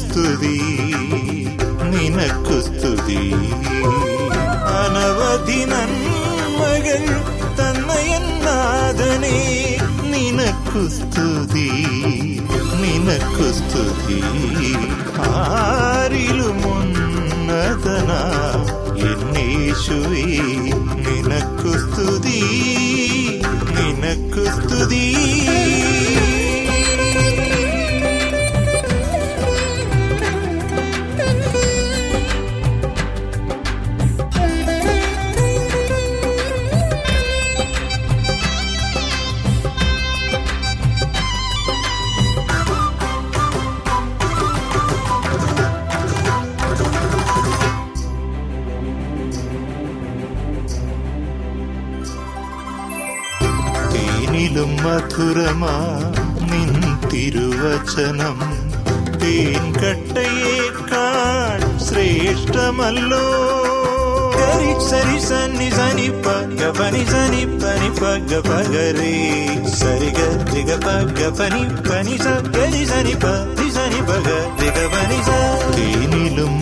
സ്തുതി നിനക്കു സ്തുതി. അനവധി നന്മകൾ തന്നയന്നാഥനെ നിനക്കു സ്തുതി നിനക്കു സ്തുതി. ആരിലുമുന്നതന എന്നേശുവേ നിനക്കു സ്തുതി നിനക്കു സ്തുതി. പഗ പനി പനി സ ഗരി സനി പനി സനി പഗ രിഗ പനി സ തേനിലും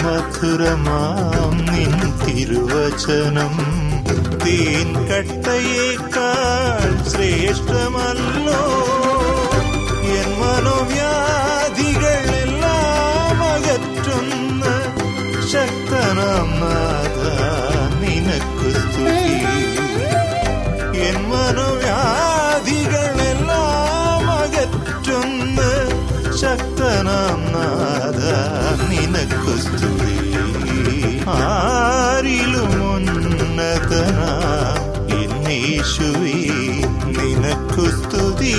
സ്തുതി ആരിലുമുന്നതന എന്നേശുവേ നിനക്കു സ്തുതി.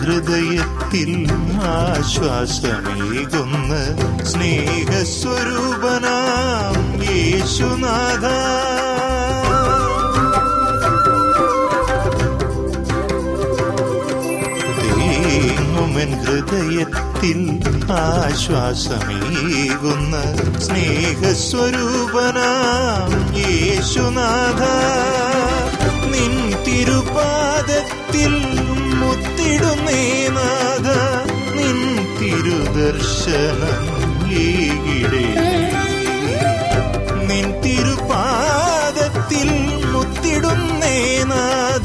ഹൃദയത്തിൽ ആശ്വാസമേകുന്ന സ്നേഹസ്വരൂപനാം യേശുനാഥ. ഹൃദയത്തിൽ ആശ്വാസമേകുന്ന സ്നേഹസ്വരൂപനാം യേശുനാഥ. നിൻ തിരുപാദത്തിൽ മുത്തിടുന്നേ നാഥ നിൻ തിരുദർശനം ഏകിടേ നിൻ തിരുപാദത്തിൽ മുത്തിടുന്നേ നാഥ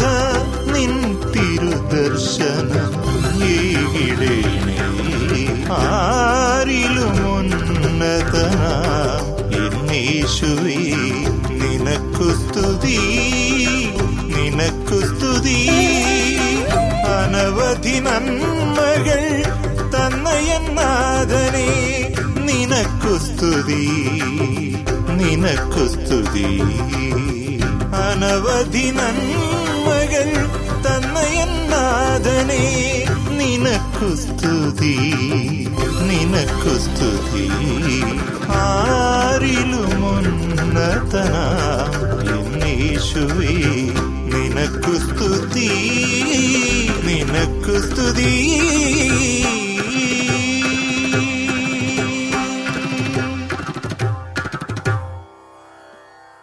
സ്തുതി നിനക്കു സ്തുതി അനവധി നന്മകൾ തന്നയന്നാഥനെ നിനക്കു സ്തുതി നിനക്കു സ്തുതി ആരിലുമുന്നതനാം എന്നേശുവേ നിനക്കു സ്തുതി നിനക്കു സ്തുതി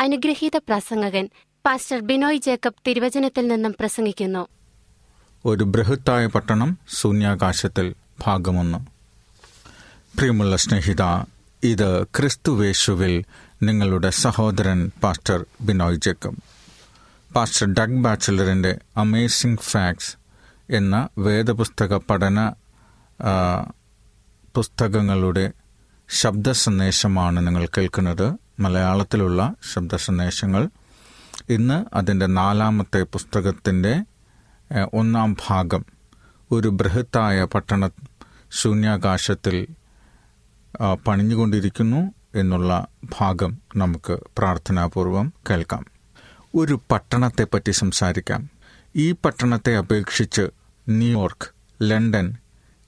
അനുഗ്രഹീത പ്രസംഗകൻ പാസ്റ്റർ ബിനോയ് ജേക്കബ് തിരുവചനത്തിൽ നിന്നും പ്രസംഗിക്കുന്നു. ഒരു ബൃഹത്തായ പട്ടണം ശൂന്യാകാശത്തിൽ ഭാഗമൊന്ന്. പ്രിയമുള്ള സ്നേഹിത ഇത് ക്രിസ്തുവേശുവിൽ നിങ്ങളുടെ സഹോദരൻ pastor Binoy Jacob. Pastor Doug ബാച്ചലറിന്റെ Amazing facts എന്ന വേദപുസ്തക പഠന പുസ്തകങ്ങളുടെ ശബ്ദ സന്ദേശമാണ് നിങ്ങൾ കേൾക്കുന്നത്. മലയാളത്തിലുള്ള ശബ്ദ സന്ദേശങ്ങൾ ഇന്ന് അതിന്റെ നാലാമത്തെ പുസ്തകത്തിന്റെ ഒന്നാം ഭാഗം ഒരു ബൃഹത്തായ പട്ടണ ശൂന്യാകാശത്തിൽ പണിഞ്ഞുകൊണ്ടിരിക്കുന്നു എന്നുള്ള ഭാഗം നമുക്ക് പ്രാർത്ഥനാപൂർവം കേൾക്കാം. ഒരു പട്ടണത്തെപ്പറ്റി സംസാരിക്കാം. ഈ പട്ടണത്തെ അപേക്ഷിച്ച് ന്യൂയോർക്ക് ലണ്ടൻ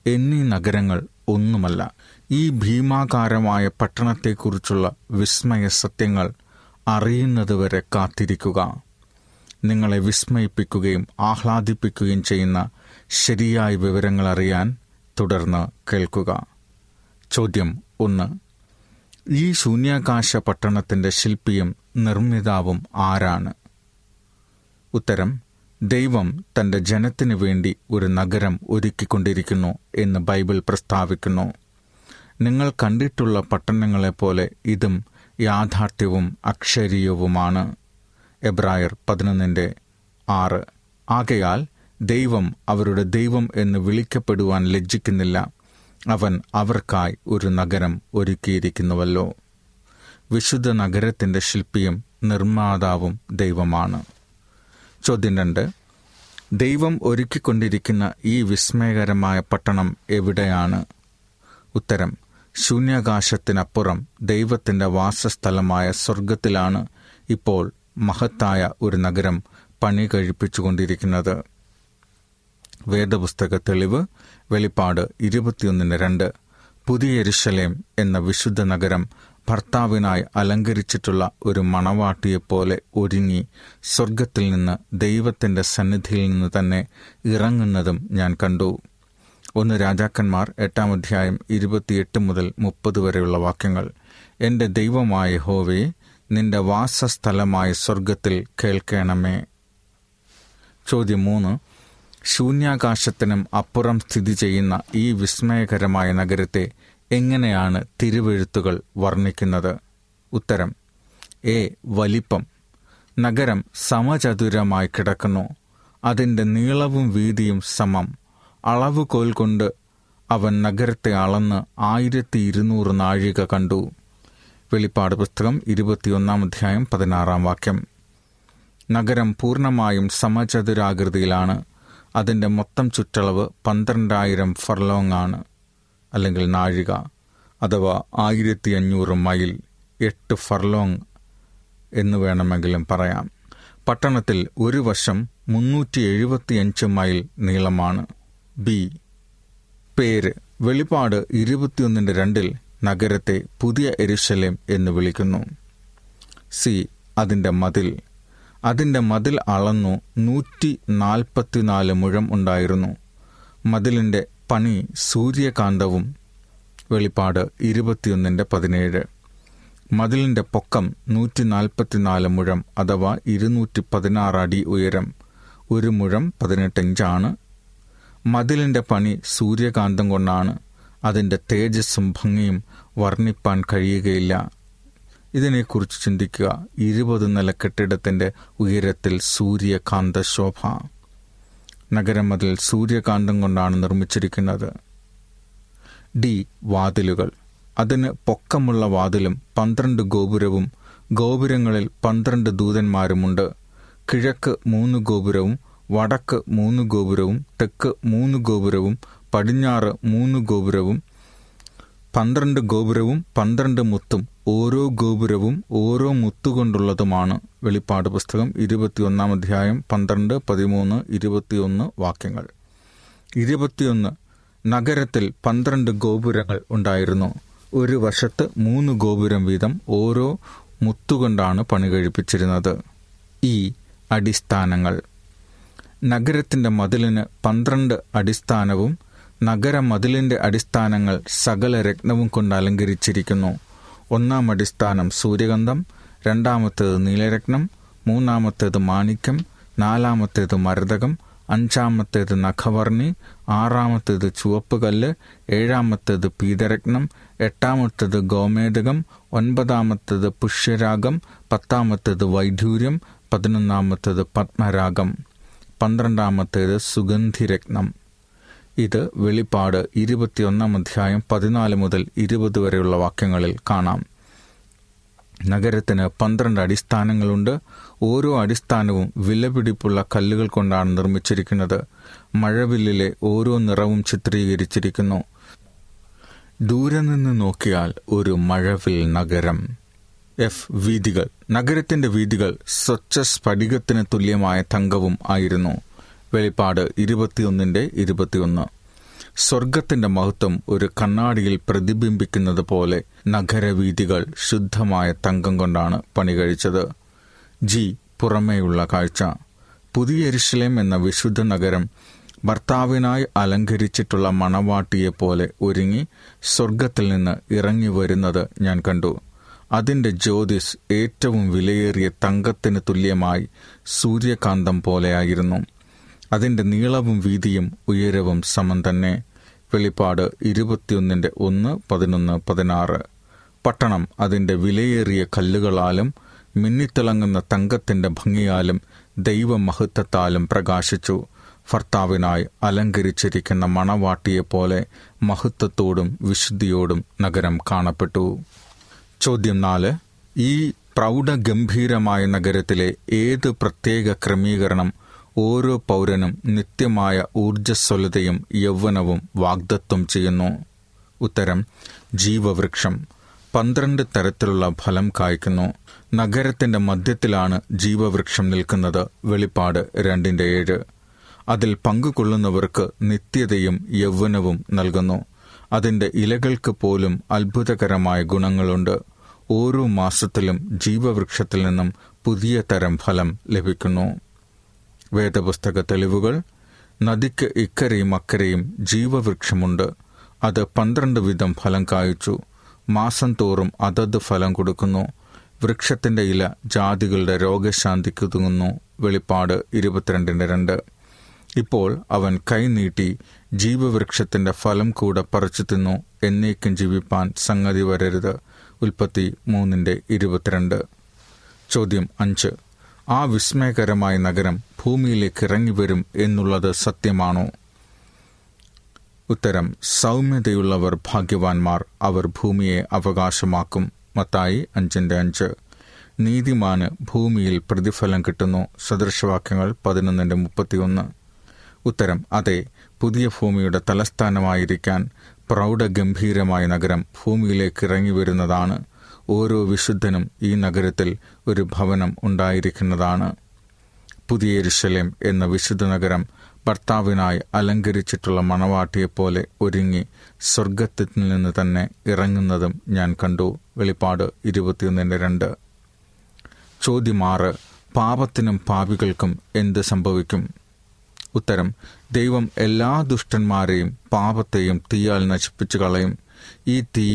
എന്നീ നഗരങ്ങൾ ഒന്നുമല്ല. ഈ ഭീമാകാരമായ പട്ടണത്തെക്കുറിച്ചുള്ള വിസ്മയ സത്യങ്ങൾ അറിയുന്നതുവരെ കാത്തിരിക്കുക. നിങ്ങളെ വിസ്മയിപ്പിക്കുകയും ആഹ്ലാദിപ്പിക്കുകയും ചെയ്യുന്ന ശരിയായ വിവരങ്ങൾ അറിയാൻ തുടർന്ന് കേൾക്കുക. ചോദ്യം ഒന്ന്. ഈ ശൂന്യാകാശ പട്ടണത്തിന്റെ ശില്പിയും നിർമ്മിതാവും ആരാണ്? ഉത്തരം ദൈവം തന്റെ ജനത്തിനു വേണ്ടി ഒരു നഗരം ഒരുക്കിക്കൊണ്ടിരിക്കുന്നു എന്ന് ബൈബിൾ പ്രസ്താവിക്കുന്നു. നിങ്ങൾ കണ്ടിട്ടുള്ള പട്ടണങ്ങളെപ്പോലെ ഇതും യാഥാർത്ഥ്യവും അക്ഷരീയവുമാണ്. എബ്രായർ പതിനൊന്നിന്റെ ആറ്. ആകയാൽ ദൈവം അവരുടെ ദൈവം എന്ന് വിളിക്കപ്പെടുവാൻ ലജ്ജിക്കുന്നില്ല. അവൻ അവർക്കായി ഒരു നഗരം ഒരുക്കിയിരിക്കുന്നുവല്ലോ. വിശുദ്ധ നഗരത്തിന്റെ ശില്പിയും നിർമ്മാതാവും ദൈവമാണ്. ചോദ്യം രണ്ട് ദൈവം ഒരുക്കിക്കൊണ്ടിരിക്കുന്ന ഈ വിസ്മയകരമായ പട്ടണം എവിടെയാണ്? ഉത്തരം ശൂന്യാകാശത്തിനപ്പുറം ദൈവത്തിന്റെ വാസസ്ഥലമായ സ്വർഗത്തിലാണ് ഇപ്പോൾ മഹത്തായ ഒരു നഗരം പണി കഴിപ്പിച്ചുകൊണ്ടിരിക്കുന്നത്. വേദപുസ്തക തെളിവ് വെളിപ്പാട് ഇരുപത്തിയൊന്നിന് രണ്ട് പുതിയ എരിശലേം എന്ന വിശുദ്ധ നഗരം ഭർത്താവിനായി അലങ്കരിച്ചിട്ടുള്ള ഒരു മണവാട്ടിയെപ്പോലെ ഒരുങ്ങി സ്വർഗത്തിൽ നിന്ന് ദൈവത്തിന്റെ സന്നിധിയിൽ നിന്ന് തന്നെ ഇറങ്ങുന്നതും ഞാൻ കണ്ടു. ഒന്ന് രാജാക്കന്മാർ എട്ടാം അധ്യായം ഇരുപത്തിയെട്ട് മുതൽ മുപ്പത് വരെയുള്ള വാക്യങ്ങൾ. എന്റെ ദൈവമായ ഹോവേ നിന്റെ വാസസ്ഥലമായ സ്വർഗത്തിൽ കേൾക്കണമേ. ചോദ്യം മൂന്ന്. ശൂന്യാകാശത്തിനും അപ്പുറം സ്ഥിതി ചെയ്യുന്ന ഈ വിസ്മയകരമായ നഗരത്തെ എങ്ങനെയാണ് തിരുവെഴുത്തുകൾ വർണിക്കുന്നത്? ഉത്തരം എ വലിപ്പം. നഗരം സമചതുരമായി കിടക്കുന്നു. അതിന്റെ നീളവും വീതിയും സമം. അളവുകോൽ കൊണ്ട് അവൻ നഗരത്തെ അളന്ന് ആയിരത്തി ഇരുന്നൂറ് നാഴിക കണ്ടു. വെളിപ്പാട് പുസ്തകം ഇരുപത്തിയൊന്നാം അധ്യായം പതിനാറാം വാക്യം. നഗരം പൂർണമായും സമചതുരാകൃതിയിലാണ്. അതിന്റെ മൊത്തം ചുറ്റളവ് പന്ത്രണ്ടായിരം ഫർലോങ് ആണ് അല്ലെങ്കിൽ നാഴിക അഥവാ ആയിരത്തി അഞ്ഞൂറ് മൈൽ എട്ട് ഫർലോങ് എന്ന് വേണമെങ്കിലും പറയാം. പട്ടണത്തിൽ ഒരു വശം മുന്നൂറ്റി എഴുപത്തിയഞ്ച് മൈൽ നീളമാണ്. ബി പേര് വെളിപ്പാട് ഇരുപത്തിയൊന്നിന്റെ രണ്ടിൽ നഗരത്തെ പുതിയ എരുശലേം എന്ന് വിളിക്കുന്നു. സി അതിന്റെ മതിൽ. അതിന്റെ മതിൽ അളന്നു നൂറ്റി നാൽപ്പത്തിനാല് മുഴം ഉണ്ടായിരുന്നു. മതിലിന്റെ പണി സൂര്യകാന്തവും വെളിപ്പാട് ഇരുപത്തിയൊന്നിന്റെ പതിനേഴ്. മതിലിന്റെ പൊക്കം നൂറ്റി നാൽപ്പത്തിനാല് മുഴം അഥവാ ഇരുന്നൂറ്റി അടി ഉയരം ഒരു മുഴം പതിനെട്ട് ഇഞ്ചാണ് മതിലിന്റെ പണി സൂര്യകാന്തം കൊണ്ടാണ്. അതിന്റെ തേജസ്സും ഭംഗിയും വർണിപ്പാൻ കഴിയുകയില്ല. ഇതിനെക്കുറിച്ച് ചിന്തിക്കുക ഇരുപത് നില കെട്ടിടത്തിന്റെ ഉയരത്തിൽ സൂര്യകാന്ത ശോഭ നഗരമതിൽ സൂര്യകാന്തം കൊണ്ടാണ് നിർമ്മിച്ചിരിക്കുന്നത്. ഡി. വാതിലുകൾ. അതിന് പൊക്കമുള്ള വാതിലും പന്ത്രണ്ട് ഗോപുരവും ഗോപുരങ്ങളിൽ പന്ത്രണ്ട് ദൂതന്മാരുമുണ്ട്. കിഴക്ക് മൂന്ന് ഗോപുരവും വടക്ക് മൂന്ന് ഗോപുരവും തെക്ക് മൂന്ന് ഗോപുരവും പടിഞ്ഞാറ് മൂന്ന് ഗോപുരവും പന്ത്രണ്ട് ഗോപുരവും പന്ത്രണ്ട് മുത്തും ഓരോ ഗോപുരവും ഓരോ മുത്തുകൊണ്ടുള്ളതുമാണ് വെളിപ്പാട് പുസ്തകം ഇരുപത്തിയൊന്നാം അധ്യായം പന്ത്രണ്ട് പതിമൂന്ന് ഇരുപത്തിയൊന്ന് വാക്യങ്ങൾ. ഇരുപത്തിയൊന്ന് നഗരത്തിൽ പന്ത്രണ്ട് ഗോപുരങ്ങൾ ഉണ്ടായിരുന്നു. ഒരു വശത്ത് മൂന്ന് ഗോപുരം വീതം ഓരോ മുത്തുകൊണ്ടാണ് പണി കഴിപ്പിച്ചിരുന്നത്. ഈ അടിസ്ഥാനങ്ങൾ. നഗരത്തിന്റെ മതിലിന് പന്ത്രണ്ട് അടിസ്ഥാനവും നഗരമതിലിന്റെ അടിസ്ഥാനങ്ങൾ സകല രത്നവും കൊണ്ട് അലങ്കരിച്ചിരിക്കുന്നു. ഒന്നാം അടിസ്ഥാനം സൂര്യഗന്ധം രണ്ടാമത്തേത് നീലരത്നം മൂന്നാമത്തേത് മാണിക്യം നാലാമത്തേത് മരതകം അഞ്ചാമത്തേത് നഖവർണി ആറാമത്തേത് ചുവപ്പ് കല്ല് ഏഴാമത്തേത് പീതരത്നം എട്ടാമത്തേത് ഗോമേതകം ഒൻപതാമത്തേത് പുഷ്യരാഗം പത്താമത്തേത് വൈഢൂര്യം പതിനൊന്നാമത്തേത് പത്മരാഗം. പന്ത്രണ്ടാമത്തേത് സുഗന്ധിരത്നം. ഇത് വെളിപ്പാട് ഇരുപത്തിയൊന്നാം അധ്യായം പതിനാല് മുതൽ ഇരുപത് വരെയുള്ള വാക്യങ്ങളിൽ കാണാം. നഗരത്തിന് പന്ത്രണ്ട് അടിസ്ഥാനങ്ങളുണ്ട്. ഓരോ അടിസ്ഥാനവും വിലപിടിപ്പുള്ള കല്ലുകൾ കൊണ്ടാണ് നിർമ്മിച്ചിരിക്കുന്നത്. മഴവില്ലിലെ ഓരോ നിറവും ചിത്രീകരിച്ചിരിക്കുന്നു. ദൂരെ നിന്ന് നോക്കിയാൽ ഒരു മഴവിൽ നഗരം. എഫ് വീതികൾ. നഗരത്തിന്റെ വീതികൾ സ്വച്ഛ സ്ഫടികത്തിന് തുല്യമായ തങ്കവും ആയിരുന്നു. വെളിപ്പാട് ഇരുപത്തിയൊന്നിന്റെ ഇരുപത്തിയൊന്ന്. സ്വർഗത്തിന്റെ മഹത്വം ഒരു കണ്ണാടിയിൽ പ്രതിബിംബിക്കുന്നത് പോലെ നഗരവീതികൾ ശുദ്ധമായ തങ്കം കൊണ്ടാണ് പണി കഴിച്ചത്. ജി. പുറമേയുള്ള കാഴ്ച. പുതിയ എരിശിലേം എന്ന വിശുദ്ധ നഗരം ഭർത്താവിനായി അലങ്കരിച്ചിട്ടുള്ള മണവാട്ടിയെപ്പോലെ ഒരുങ്ങി സ്വർഗത്തിൽ നിന്ന് ഇറങ്ങി വരുന്നത് ഞാൻ കണ്ടു. അതിന്റെ ജ്യോതിസ് ഏറ്റവും വിലയേറിയ തങ്കത്തിന് തുല്യമായി സൂര്യകാന്തം പോലെയായിരുന്നു. അതിന്റെ നീളവും വീതിയും ഉയരവും സമം തന്നെ. വെളിപ്പാട് ഇരുപത്തിയൊന്നിന്റെ ഒന്ന് പതിനൊന്ന് പതിനാറ്. പട്ടണം അതിന്റെ വിലയേറിയ കല്ലുകളാലും മിന്നിത്തിളങ്ങുന്ന തങ്കത്തിന്റെ ഭംഗിയാലും ദൈവമഹത്വത്താലും പ്രകാശിച്ചു. ഭർത്താവിനായി അലങ്കരിച്ചിരിക്കുന്ന മണവാട്ടിയെപ്പോലെ മഹത്വത്തോടും വിശുദ്ധിയോടും നഗരം കാണപ്പെട്ടു. ചോദ്യം നാല്. ഈ പ്രൗഢഗംഭീരമായ നഗരത്തിലെ ഏത് പ്രത്യേക ക്രമീകരണം ഓരോ പൗരനും നിത്യമായ ഊർജസ്വലതയും യൗവനവും വാഗ്ദത്വം ചെയ്യുന്നു. ഉത്തരം ജീവവൃക്ഷം. പന്ത്രണ്ട് തരത്തിലുള്ള ഫലം കായ്ക്കുന്നു. നഗരത്തിന്റെ മധ്യത്തിലാണ് ജീവവൃക്ഷം നിൽക്കുന്നത്. വെളിപ്പാട് രണ്ടിന്റെ ഏഴ്. അതിൽ പങ്കുകൊള്ളുന്നവർക്ക് നിത്യതയും യൗവനവും നൽകുന്നു. അതിന്റെ ഇലകൾക്ക് പോലും അത്ഭുതകരമായ ഗുണങ്ങളുണ്ട്. ഓരോ മാസത്തിലും ജീവവൃക്ഷത്തിൽ നിന്നും പുതിയ തരം ഫലം ലഭിക്കുന്നു. വേദപുസ്തക തെളിവുകൾ. നദിക്ക് ഇക്കരയും അക്കരയും ജീവവൃക്ഷമുണ്ട്. അത് പന്ത്രണ്ട് വിധം ഫലം കായ്ച്ചു. മാസം തോറും അതത് ഫലം കൊടുക്കുന്നു. വൃക്ഷത്തിന്റെ ഇല ജാതികളുടെ രോഗശാന്തിക്ക് തുങ്ങുന്നു വെളിപ്പാട് ഇരുപത്തിരണ്ടിന്റെ രണ്ട്. ഇപ്പോൾ അവൻ കൈനീട്ടി ജീവവൃക്ഷത്തിന്റെ ഫലം കൂടെ പറിച്ചു തിന്നു. എന്നേക്കും ജീവിപ്പാൻ സംഗതി വരരുത്. ഉൽപ്പത്തി മൂന്നിന്റെ ഇരുപത്തിരണ്ട്. ചോദ്യം അഞ്ച്. ആ വിസ്മയകരമായ നഗരം ഭൂമിയിലേക്ക് ഇറങ്ങി വരും എന്നുള്ളത് സത്യമാണോ? ഉത്തരം സൗമ്യതയുള്ളവർ ഭാഗ്യവാന്മാർ അവർ ഭൂമിയെ അവകാശമാക്കും. മത്തായി അഞ്ചിന്റെ അഞ്ച്. നീതിമാന് ഭൂമിയിൽ പ്രതിഫലം കിട്ടുന്നു. സദൃശവാക്യങ്ങൾ പതിനൊന്നിന്റെ മുപ്പത്തിയൊന്ന്. ഉത്തരം അതെ പുതിയ ഭൂമിയുടെ തലസ്ഥാനമായിരിക്കാൻ പ്രൗഢഗംഭീരമായ നഗരം ഭൂമിയിലേക്ക് ഇറങ്ങി വരുന്നതാണ് ഓരോ വിശുദ്ധനും ഈ നഗരത്തിൽ ഒരു ഭവനം ഉണ്ടായിരിക്കുന്നതാണ്. പുതിയ എരുശലേം എന്ന വിശുദ്ധ നഗരം ഭർത്താവിനായി അലങ്കരിച്ചിട്ടുള്ള മണവാട്ടിയെപ്പോലെ ഒരുങ്ങി സ്വർഗത്തിൽ നിന്ന് തന്നെ ഇറങ്ങുന്നതും ഞാൻ കണ്ടു. വെളിപ്പാട് ഇരുപത്തിയൊന്നിന്റെ രണ്ട്. ചോദ്യമാറ് പാപത്തിനും പാപികൾക്കും എന്ത് സംഭവിക്കും? ഉത്തരം ദൈവം എല്ലാ ദുഷ്ടന്മാരെയും പാപത്തെയും തീയാൽ നശിപ്പിച്ചു കളയും ഈ തീ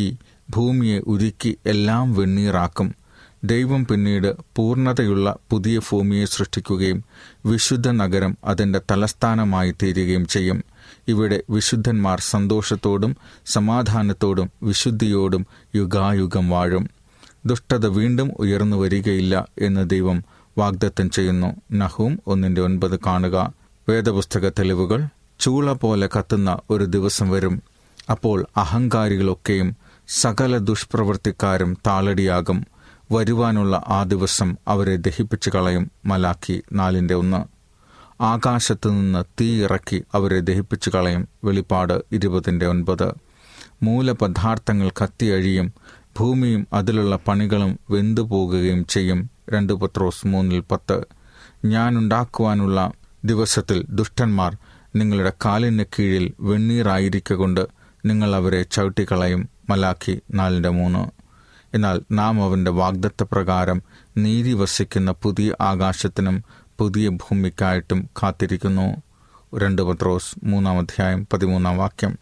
ഭൂമിയെ ഉരുക്കി എല്ലാം വെണ്ണീറാക്കും. ദൈവം പിന്നീട് പൂർണതയുള്ള പുതിയ ഭൂമിയെ സൃഷ്ടിക്കുകയും വിശുദ്ധ നഗരം അതിന്റെ തലസ്ഥാനമായി തീരുകയും ചെയ്യും. ഇവിടെ വിശുദ്ധന്മാർ സന്തോഷത്തോടും സമാധാനത്തോടും വിശുദ്ധിയോടും യുഗായുഗം വാഴും. ദുഷ്ടത വീണ്ടും ഉയർന്നു വരികയില്ല എന്ന് ദൈവം വാഗ്ദത്തം ചെയ്യുന്നു. നഹൂം ഒന്നിന്റെ ഒൻപത് കാണുക. വേദപുസ്തക തെളിവുകൾ ചൂള പോലെ കത്തുന്ന ഒരു ദിവസം വരും. അപ്പോൾ അഹങ്കാരികളൊക്കെയും സകല ദുഷ്പ്രവൃത്തിക്കാരും താളടിയാകും. വരുവാനുള്ള ആ ദിവസം അവരെ ദഹിപ്പിച്ചു കളയും മലാക്കി നാലിന്റെ ഒന്ന്. ആകാശത്തു നിന്ന് തീ ഇറക്കി അവരെ ദഹിപ്പിച്ചു കളയും. വെളിപ്പാട് ഇരുപതിന്റെ ഒൻപത്. മൂലപദാർത്ഥങ്ങൾ കത്തിയഴിയും ഭൂമിയും അതിലുള്ള പണികളും വെന്തുപോകുകയും ചെയ്യും. രണ്ട് പത്രോസ് മൂന്നിൽ പത്ത്. ഞാനുണ്ടാക്കുവാനുള്ള ദിവസത്തിൽ ദുഷ്ടന്മാർ നിങ്ങളുടെ കാലിന് കീഴിൽ വെണ്ണീറായിരിക്കൊണ്ട് നിങ്ങൾ അവരെ ചവിട്ടിക്കളയും. മലാക്കി നാലിന്റെ മൂന്ന്. എന്നാൽ നാം അവന്റെ വാഗ്ദത്ത പ്രകാരം നീതി വസിക്കുന്ന പുതിയ ആകാശത്തിനും പുതിയ ഭൂമിക്കായിട്ടും കാത്തിരിക്കുന്നു. രണ്ട് പത്രോസ് മൂന്നാം അധ്യായം പതിമൂന്നാം വാക്യം.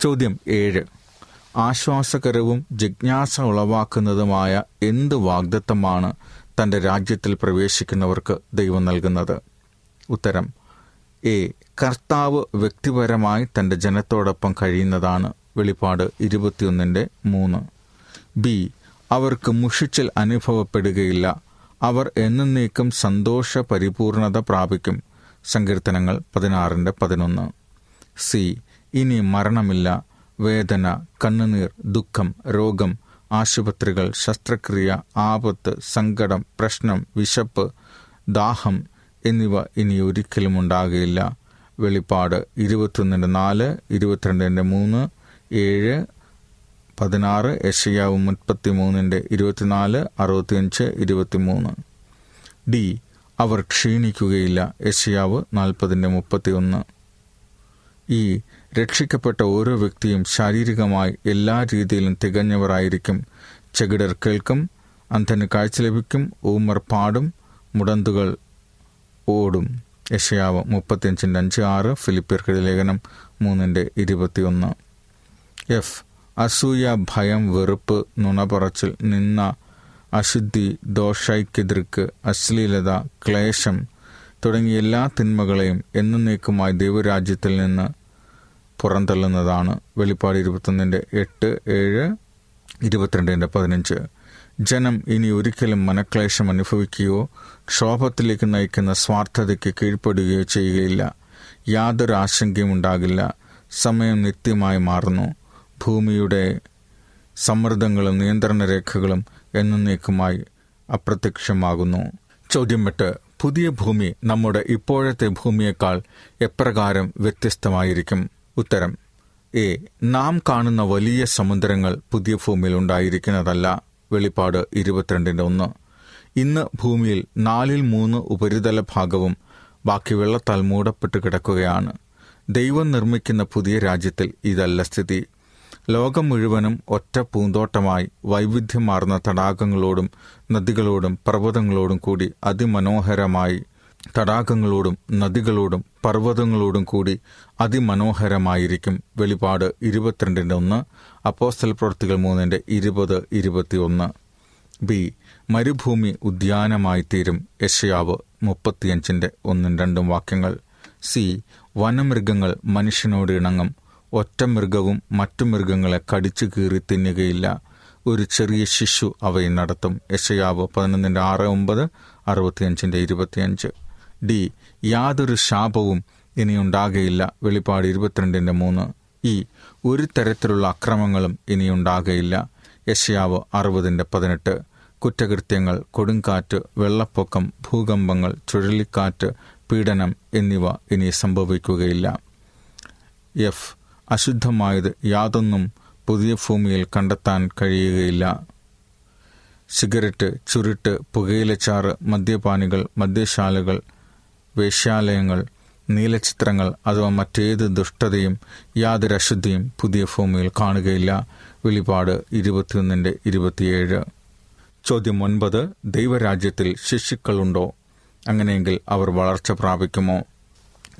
ചോദ്യം ഏഴ്. ആശ്വാസകരവും ജിജ്ഞാസ ഉളവാക്കുന്നതുമായ എന്ത് വാഗ്ദത്തമാണ് തന്റെ രാജ്യത്തിൽ പ്രവേശിക്കുന്നവർക്ക് ദൈവം നൽകുന്നത്? ഉത്തരം എ. കർത്താവ് വ്യക്തിപരമായി തന്റെ ജനത്തോടൊപ്പം കഴിയുന്നതാണ്. വെളിപ്പാട് ഇരുപത്തിയൊന്നിന്റെ മൂന്ന്. ബി അവർക്ക് മുഷിച്ചിൽ അനുഭവപ്പെടുകയില്ല. അവർ എന്നേക്കും സന്തോഷ പരിപൂർണത പ്രാപിക്കും. സങ്കീർത്തനങ്ങൾ പതിനാറിന്റെ പതിനൊന്ന്. സി ഇനി മരണമില്ല. വേദന കണ്ണുനീർ ദുഃഖം രോഗം ആശുപത്രികൾ ശസ്ത്രക്രിയ ആപത്ത് സങ്കടം പ്രശ്നം വിശപ്പ് ദാഹം എന്നിവ ഇനി ഒരിക്കലും ഉണ്ടാകുകയില്ല. വെളിപ്പാട് ഇരുപത്തൊന്നിന്റെ നാല് ഇരുപത്തിരണ്ടിന്റെ മൂന്ന് ഏഴ് പതിനാറ് യഷയാവ് മുപ്പത്തി മൂന്നിന്റെ ഇരുപത്തിനാല് അറുപത്തിയഞ്ച് ഇരുപത്തിമൂന്ന്. ഡി അവർ ക്ഷീണിക്കുകയില്ല. യഷയാവ് നാൽപ്പതിന്റെ മുപ്പത്തിയൊന്ന്. ഈ രക്ഷിക്കപ്പെട്ട ഓരോ വ്യക്തിയും ശാരീരികമായി എല്ലാ രീതിയിലും തികഞ്ഞവരായിരിക്കും. ചെകിടർ കേൾക്കും അന്ധന് കാഴ്ച ലഭിക്കും ഊമർ പാടും മുടന്തുകൾ ഓടും. യഷയാവ് മുപ്പത്തിയഞ്ചിന്റെ അഞ്ച് ആറ് ഫിലിപ്പിയർക്കിടെ ലേഖനം മൂന്നിന്റെ ഇരുപത്തിയൊന്ന്. എഫ് അസൂയ ഭയം വെറുപ്പ് നുണപറച്ചിൽ നിന്ന അശുദ്ധി ദോഷൈക്കെതിർക്ക് അശ്ലീലത ക്ലേശം തുടങ്ങിയ എല്ലാ തിന്മകളെയും എന്നേക്കുമായി ദൈവരാജ്യത്തിൽ നിന്ന് പുറന്തള്ളുന്നതാണ്. വെളിപ്പാട് ഇരുപത്തൊന്നിന്റെ എട്ട് ഏഴ് ഇരുപത്തിരണ്ടിന്റെ പതിനഞ്ച്. ജനം ഇനി ഒരിക്കലും മനക്ലേശം അനുഭവിക്കുകയോ ക്ഷോഭത്തിലേക്ക് നയിക്കുന്ന സ്വാർത്ഥതയ്ക്ക് കീഴ്പ്പെടുകയോ ചെയ്യുകയില്ല. യാതൊരു ആശങ്കയും ഉണ്ടാകില്ല സമയം നിത്യമായി മാറുന്നു. ഭൂമിയുടെ സമ്മർദ്ദങ്ങളും നിയന്ത്രണ രേഖകളും എന്നേക്കുമായി അപ്രത്യക്ഷമാകുന്നു. ചോദ്യം എട്ട്. പുതിയ ഭൂമി നമ്മുടെ ഇപ്പോഴത്തെ ഭൂമിയേക്കാൾ എപ്രകാരം വ്യത്യസ്തമായിരിക്കും? ഉത്തരം. എ. നാം കാണുന്ന വലിയ സമുദ്രങ്ങൾ പുതിയ ഭൂമിയിൽ ഉണ്ടായിരിക്കുന്നതല്ല. വെളിപ്പാട് ഇരുപത്തിരണ്ടിന്റെ ഒന്ന്. ഇന്ന് ഭൂമിയിൽ നാലിൽ മൂന്ന് ഉപരിതല ഭാഗവും ബാക്കി വെള്ളത്താൽ മൂടപ്പെട്ട് കിടക്കുകയാണ്. ദൈവം നിർമ്മിക്കുന്ന പുതിയ രാജ്യത്തിൽ ഇതല്ല സ്ഥിതി. ലോകം മുഴുവനും ഒറ്റ പൂന്തോട്ടമായി വൈവിധ്യമാർന്ന തടാകങ്ങളോടും നദികളോടും പർവതങ്ങളോടും കൂടി അതിമനോഹരമായി തടാകങ്ങളോടും നദികളോടും പർവതങ്ങളോടും കൂടി അതിമനോഹരമായിരിക്കും. വെളിപാട് ഇരുപത്തിരണ്ടിന്റെ ഒന്ന് അപ്പോസ്റ്റൽ പ്രവൃത്തികൾ മൂന്നിന്റെ ഇരുപത് ഇരുപത്തിയൊന്ന്. ബി മരുഭൂമി ഉദ്യാനമായി തീരും യഷയാവ് മുപ്പത്തിയഞ്ചിന്റെ ഒന്നും രണ്ടും വാക്യങ്ങൾ. സി വനമൃഗങ്ങൾ മനുഷ്യനോട് ഇണങ്ങും. ഒറ്റ മൃഗവും മറ്റു മൃഗങ്ങളെ കടിച്ചു കീറി തിന്നുകയില്ല. ഒരു ചെറിയ ശിശു അവയെ നടത്തും. യശയാവ് പതിനൊന്നിന്റെ ആറ് ഒമ്പത് അറുപത്തിയഞ്ചിന്റെ ഇരുപത്തിയഞ്ച്. ഡി. യാതൊരു ശാപവും ഇനി ഉണ്ടാകയില്ല വെളിപ്പാട് ഇരുപത്തിരണ്ടിന്റെ മൂന്ന്. ഇ. ഒരു തരത്തിലുള്ള അക്രമങ്ങളും ഇനി ഉണ്ടാകയില്ല യശയാവ് അറുപതിന്റെ പതിനെട്ട്. കുറ്റകൃത്യങ്ങൾ കൊടുങ്കാറ്റ് വെള്ളപ്പൊക്കം ഭൂകമ്പങ്ങൾ ചുഴലിക്കാറ്റ് പീഡനം എന്നിവ ഇനി സംഭവിക്കുകയില്ല. എഫ്. അശുദ്ധമായത് യാതൊന്നും പുതിയ ഭൂമിയിൽ കണ്ടെത്താൻ കഴിയുകയില്ല. സിഗരറ്റ് ചുരുട്ട് പുകയിലച്ചാറ് മദ്യപാനികൾ മദ്യശാലകൾ വേശ്യാലയങ്ങൾ നീലചിത്രങ്ങൾ അഥവാ മറ്റേത് ദുഷ്ടതയും യാതൊരു അശുദ്ധിയും പുതിയ ഭൂമിയിൽ കാണുകയില്ല. വെളിപാട് ഇരുപത്തിയൊന്നിന്റെ ഇരുപത്തിയേഴ്. ചോദ്യം ഒൻപത്. ദൈവരാജ്യത്തിൽ ശിശുക്കളുണ്ടോ? അങ്ങനെയെങ്കിൽ അവർ വളർച്ച പ്രാപിക്കുമോ?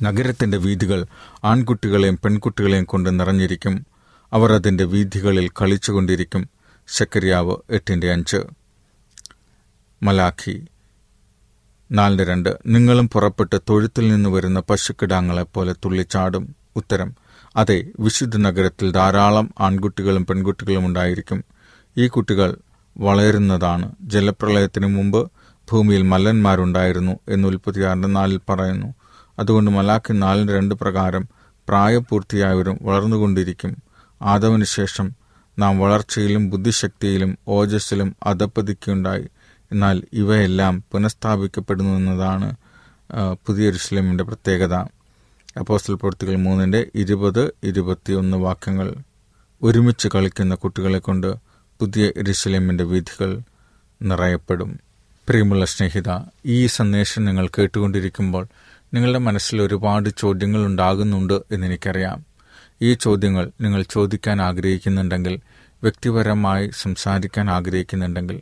നഗരത്തിന്റെ വീഥികൾ ആൺകുട്ടികളെയും പെൺകുട്ടികളെയും കൊണ്ട് നിറഞ്ഞിരിക്കും. അവർ അതിന്റെ വീഥികളിൽ കളിച്ചുകൊണ്ടിരിക്കും. ശക്കരിയാവ് എട്ടിന്റെ അഞ്ച്. മലാഖി നാലിന്റെ രണ്ട്. നിങ്ങളും പുറപ്പെട്ട് തൊഴുത്തിൽ നിന്ന് വരുന്ന പശുക്കിടാങ്ങളെ പോലെ തുള്ളിച്ചാടും. ഉത്തരം അതെ വിശുദ്ധ നഗരത്തിൽ ധാരാളം ആൺകുട്ടികളും പെൺകുട്ടികളും ഉണ്ടായിരിക്കും. ഈ കുട്ടികൾ വളരുന്നതാണ്. ജലപ്രളയത്തിനു മുമ്പ് ഭൂമിയിൽ മല്ലന്മാരുണ്ടായിരുന്നു എന്ന് ഉൽപ്പത്തിയാറിന്റെ നാലിൽ പറയുന്നു. അതുകൊണ്ട് മലാഖി നാലിന് രണ്ട് പ്രകാരം പ്രായപൂർത്തിയായവരും വളർന്നുകൊണ്ടിരിക്കും. ആദവന് ശേഷം നാം വളർച്ചയിലും ബുദ്ധിശക്തിയിലും ഓജസ്സിലും അധപ്പതിക്കുണ്ടായി. എന്നാൽ ഇവയെല്ലാം പുനഃസ്ഥാപിക്കപ്പെടുന്നു എന്നതാണ് പുതിയ റുസ്ലിമിന്റെ പ്രത്യേകത. അപ്പോസ്റ്റൽ പ്രവൃത്തികൾ മൂന്നിന്റെ ഇരുപത് ഇരുപത്തിയൊന്ന് വാക്യങ്ങൾ. ഒരുമിച്ച് കളിക്കുന്ന കുട്ടികളെ കൊണ്ട് പുതിയ എരുസലേമിന്റെ വിധികൾ നിറയപ്പെടും. പ്രിയമുള്ള സ്നേഹിത ഈ സന്ദേശം നിങ്ങൾ കേട്ടുകൊണ്ടിരിക്കുമ്പോൾ നിങ്ങളുടെ മനസ്സിൽ ഒരുപാട് ചോദ്യങ്ങൾ ഉണ്ടാകുന്നുണ്ട് എന്നെനിക്കറിയാം. ഈ ചോദ്യങ്ങൾ നിങ്ങൾ ചോദിക്കാൻ ആഗ്രഹിക്കുന്നുണ്ടെങ്കിൽ വ്യക്തിപരമായി സംസാരിക്കാൻ ആഗ്രഹിക്കുന്നുണ്ടെങ്കിൽ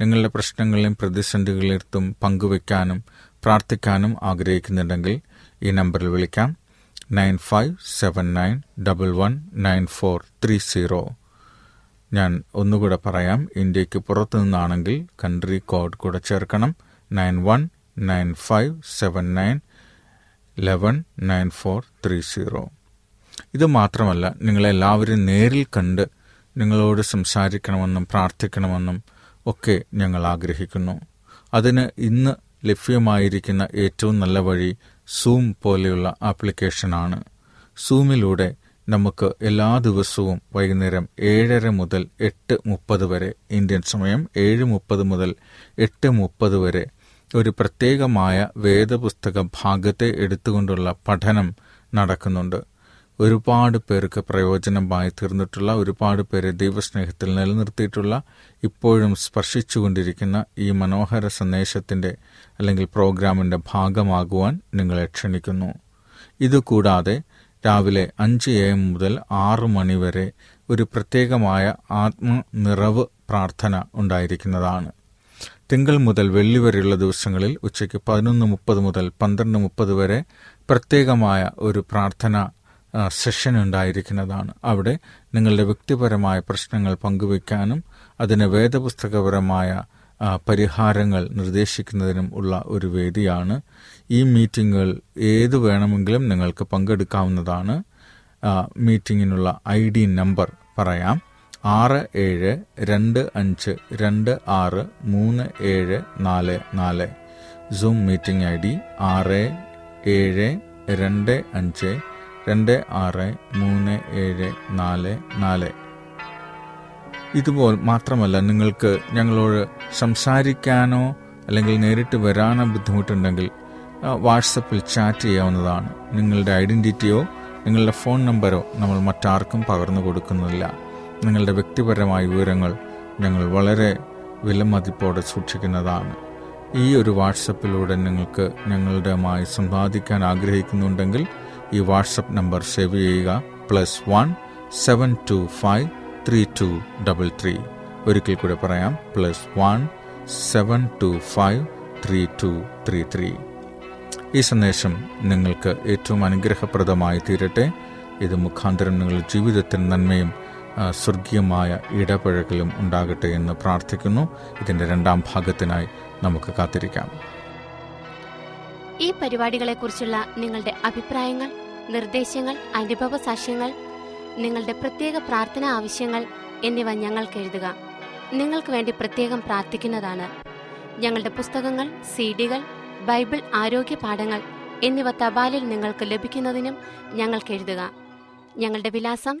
നിങ്ങളുടെ പ്രശ്നങ്ങളെയും പ്രതിസന്ധികളെടുത്തും പങ്കുവെക്കാനും പ്രാർത്ഥിക്കാനും ആഗ്രഹിക്കുന്നുണ്ടെങ്കിൽ ഈ നമ്പറിൽ വിളിക്കാം. Nine five seven nine double one nine four three zero. ഞാൻ ഒന്നുകൂടെ പറയാം ഇന്ത്യയ്ക്ക് പുറത്തു നിന്നാണെങ്കിൽ കൺട്രി കോഡ് കൂടെ ചേർക്കണം. Nine one nine five seven nine eleven nine four three zero ഇത് മാത്രമല്ല നിങ്ങളെല്ലാവരും നേരിൽ കണ്ട് നിങ്ങളോട് സംസാരിക്കണമെന്നും പ്രാർത്ഥിക്കണമെന്നും ഒക്കെ ഞങ്ങൾ ആഗ്രഹിക്കുന്നു. അതിന് ഇന്ന് ലഭ്യമായിരിക്കുന്ന ഏറ്റവും നല്ല വഴി സൂം പോലെയുള്ള ആപ്ലിക്കേഷനാണ് സൂമിലൂടെ നമുക്ക് എല്ലാ ദിവസവും വൈകുന്നേരം ഏഴര മുതൽ എട്ട് മുപ്പത് വരെ ഇന്ത്യൻ സമയം ഏഴ് മുപ്പത് മുതൽ എട്ട് മുപ്പത് വരെ ഒരു പ്രത്യേകമായ വേദപുസ്തക ഭാഗത്തെ എടുത്തുകൊണ്ടുള്ള പഠനം നടക്കുന്നുണ്ട്. ഒരുപാട് പേർക്ക് പ്രയോജനമായി തീർന്നിട്ടുള്ള ഒരുപാട് പേരെ ദൈവസ്നേഹത്തിൽ നിലനിർത്തിയിട്ടുള്ള ഇപ്പോഴും സ്പർശിച്ചുകൊണ്ടിരിക്കുന്ന ഈ മനോഹര സന്ദേശത്തിന്റെ അല്ലെങ്കിൽ പ്രോഗ്രാമിന്റെ ഭാഗമാകുവാൻ നിങ്ങളെ ക്ഷണിക്കുന്നു. ഇതുകൂടാതെ രാവിലെ അഞ്ച് എ എം മുതൽ ആറ് മണിവരെ ഒരു പ്രത്യേകമായ ആത്മനിറവ് പ്രാർത്ഥന ഉണ്ടായിരിക്കുന്നതാണ്. തിങ്കൾ മുതൽ വെള്ളി വരെയുള്ള ദിവസങ്ങളിൽ ഉച്ചയ്ക്ക് പതിനൊന്ന് മുപ്പത് മുതൽ പന്ത്രണ്ട് മുപ്പത് വരെ പ്രത്യേകമായ ഒരു പ്രാർത്ഥന സെഷൻ ഉണ്ടായിരിക്കുന്നതാണ്. അവിടെ നിങ്ങളുടെ വ്യക്തിപരമായ പ്രശ്നങ്ങൾ പങ്കുവയ്ക്കാനും അതിന് വേദപുസ്തകപരമായ പരിഹാരങ്ങൾ നിർദ്ദേശിക്കുന്നതിനും ഉള്ള ഒരു വേദിയാണ്. ഈ മീറ്റിങ്ങുകൾ ഏത് വേണമെങ്കിലും നിങ്ങൾക്ക് പങ്കെടുക്കാവുന്നതാണ്. മീറ്റിങ്ങിനുള്ള ഐ ഡി നമ്പർ പറയാം. ആറ് ഏഴ് രണ്ട് അഞ്ച് രണ്ട് ആറ് മൂന്ന് ഏഴ് നാല് നാല്. സൂം മീറ്റിംഗ് ഐ ഡി ആറ് ഏഴ് രണ്ട് അഞ്ച് രണ്ട് ആറ് മൂന്ന് ഏഴ് നാല് നാല്. ഇതുപോലെ മാത്രമല്ല നിങ്ങൾക്ക് ഞങ്ങളോട് സംസാരിക്കാനോ അല്ലെങ്കിൽ നേരിട്ട് വരാനോ ബുദ്ധിമുട്ടുണ്ടെങ്കിൽ വാട്സപ്പിൽ ചാറ്റ് ചെയ്യാവുന്നതാണ്. നിങ്ങളുടെ ഐഡന്റിറ്റിയോ നിങ്ങളുടെ ഫോൺ നമ്പരോ നമ്മൾ മറ്റാർക്കും പകർന്നു കൊടുക്കുന്നില്ല. നിങ്ങളുടെ വ്യക്തിപരമായ വിവരങ്ങൾ ഞങ്ങൾ വളരെ വിലമതിപ്പോടെ സൂക്ഷിക്കുന്നതാണ്. ഈ ഒരു വാട്സപ്പിലൂടെ നിങ്ങൾക്ക് ഞങ്ങളുടെമായി സമ്പാദിക്കാൻ ആഗ്രഹിക്കുന്നുണ്ടെങ്കിൽ ഈ വാട്സപ്പ് നമ്പർ സേവ് ചെയ്യുക. Plus one seven two five three two double three. ഒരിക്കൽ കൂടെ പറയാം. Plus one seven two five three two three three. ഈ സന്ദേശം നിങ്ങൾക്ക് ഏറ്റവും അനുഗ്രഹപ്രദമായി തീരട്ടെ. ഇത് മുഖാന്തരം നിങ്ങളുടെ ജീവിതത്തിന് നന്മയും സ്വർഗീയമായ ഇടപഴകലും ഉണ്ടാകട്ടെ എന്ന് പ്രാർത്ഥിക്കുന്നു. ഇതിന്റെ രണ്ടാം ഭാഗത്തിനായി നമുക്ക് കാത്തിരിക്കാം. ഈ പരിപാടികളെക്കുറിച്ചുള്ള നിങ്ങളുടെ അഭിപ്രായങ്ങൾ നിർദ്ദേശങ്ങൾ അനുഭവ സാക്ഷ്യങ്ങൾ നിങ്ങളുടെ പ്രത്യേക പ്രാർത്ഥന ആവശ്യങ്ങൾ എന്നിവ ഞങ്ങൾക്ക് എഴുതുക നിങ്ങൾക്ക് വേണ്ടി പ്രത്യേകം പ്രാർത്ഥിക്കുന്നതാണ്. ഞങ്ങളുടെ പുസ്തകങ്ങൾ സീഡികൾ ബൈബിൾ ആരോഗ്യ പാഠങ്ങൾ എന്നിവ തപാലിൽ നിങ്ങൾക്ക് ലഭിക്കുന്നതിനും ഞങ്ങൾക്ക് എഴുതുക ഞങ്ങളുടെ വിലാസം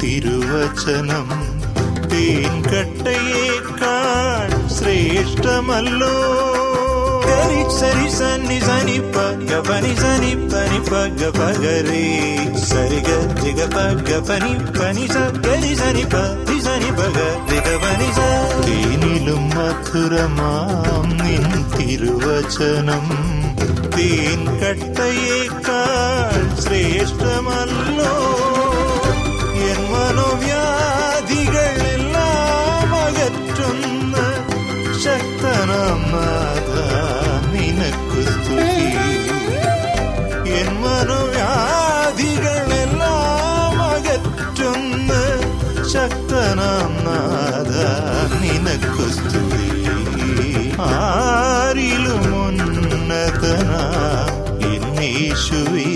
തിരുവചനം തേൻകട്ടയേക്കാൾ ശ്രേഷ്ഠമല്ലോ ഗരി സരി സന്നി സനി പഗ പനി സനി പനി പഗ പഗരേ സരി ഗ പഗ പനി പനി സ ഗരി സനി പനി സനി പഗ രിഗ പനി സ തേനിലും മധുരമാം നിൻ തിരുവചനം തേൻ കട്ടയേക്കാൾ ശ്രേഷ്ഠമല്ലോ എന്നീശുവേ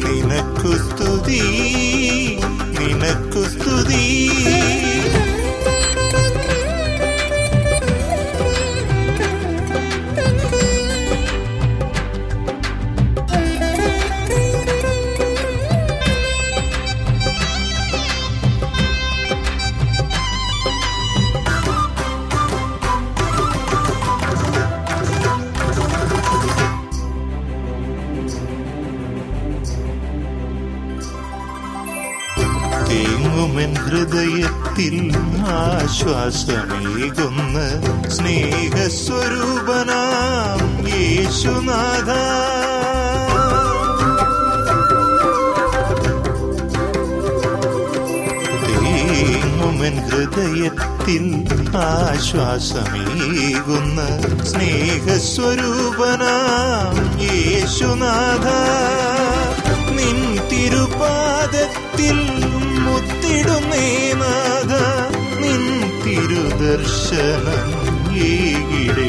നിനക്കു സ്തുതി. ആശ്വാസമേകുന്ന സ്നേഹസ്വരൂപനാം യേശുനാഥ. ഹൃദയത്തിൽ ആശ്വാസമേകുന്ന സ്നേഹസ്വരൂപനാം യേശുനാഥ. നിൻ തിരുപാദത്തിൽ മുത്തിടുന്നേ നാഥ തിരുദർശനം ഏകിടേ.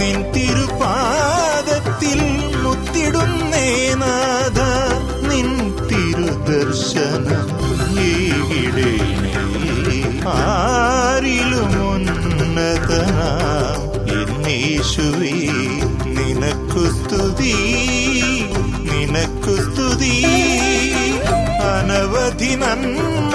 നിൻ തിരുപാദത്തിൽ മുത്തിടുന്നേ നാഥ നിൻ തിരുദർശനം ഏകിടേണേ ആരിലും ഉന്നതനാ എന്നേശുവേ നിനക്കു സ്തുതി നിനക്കു സ്തുതി. അനവധി നന്മ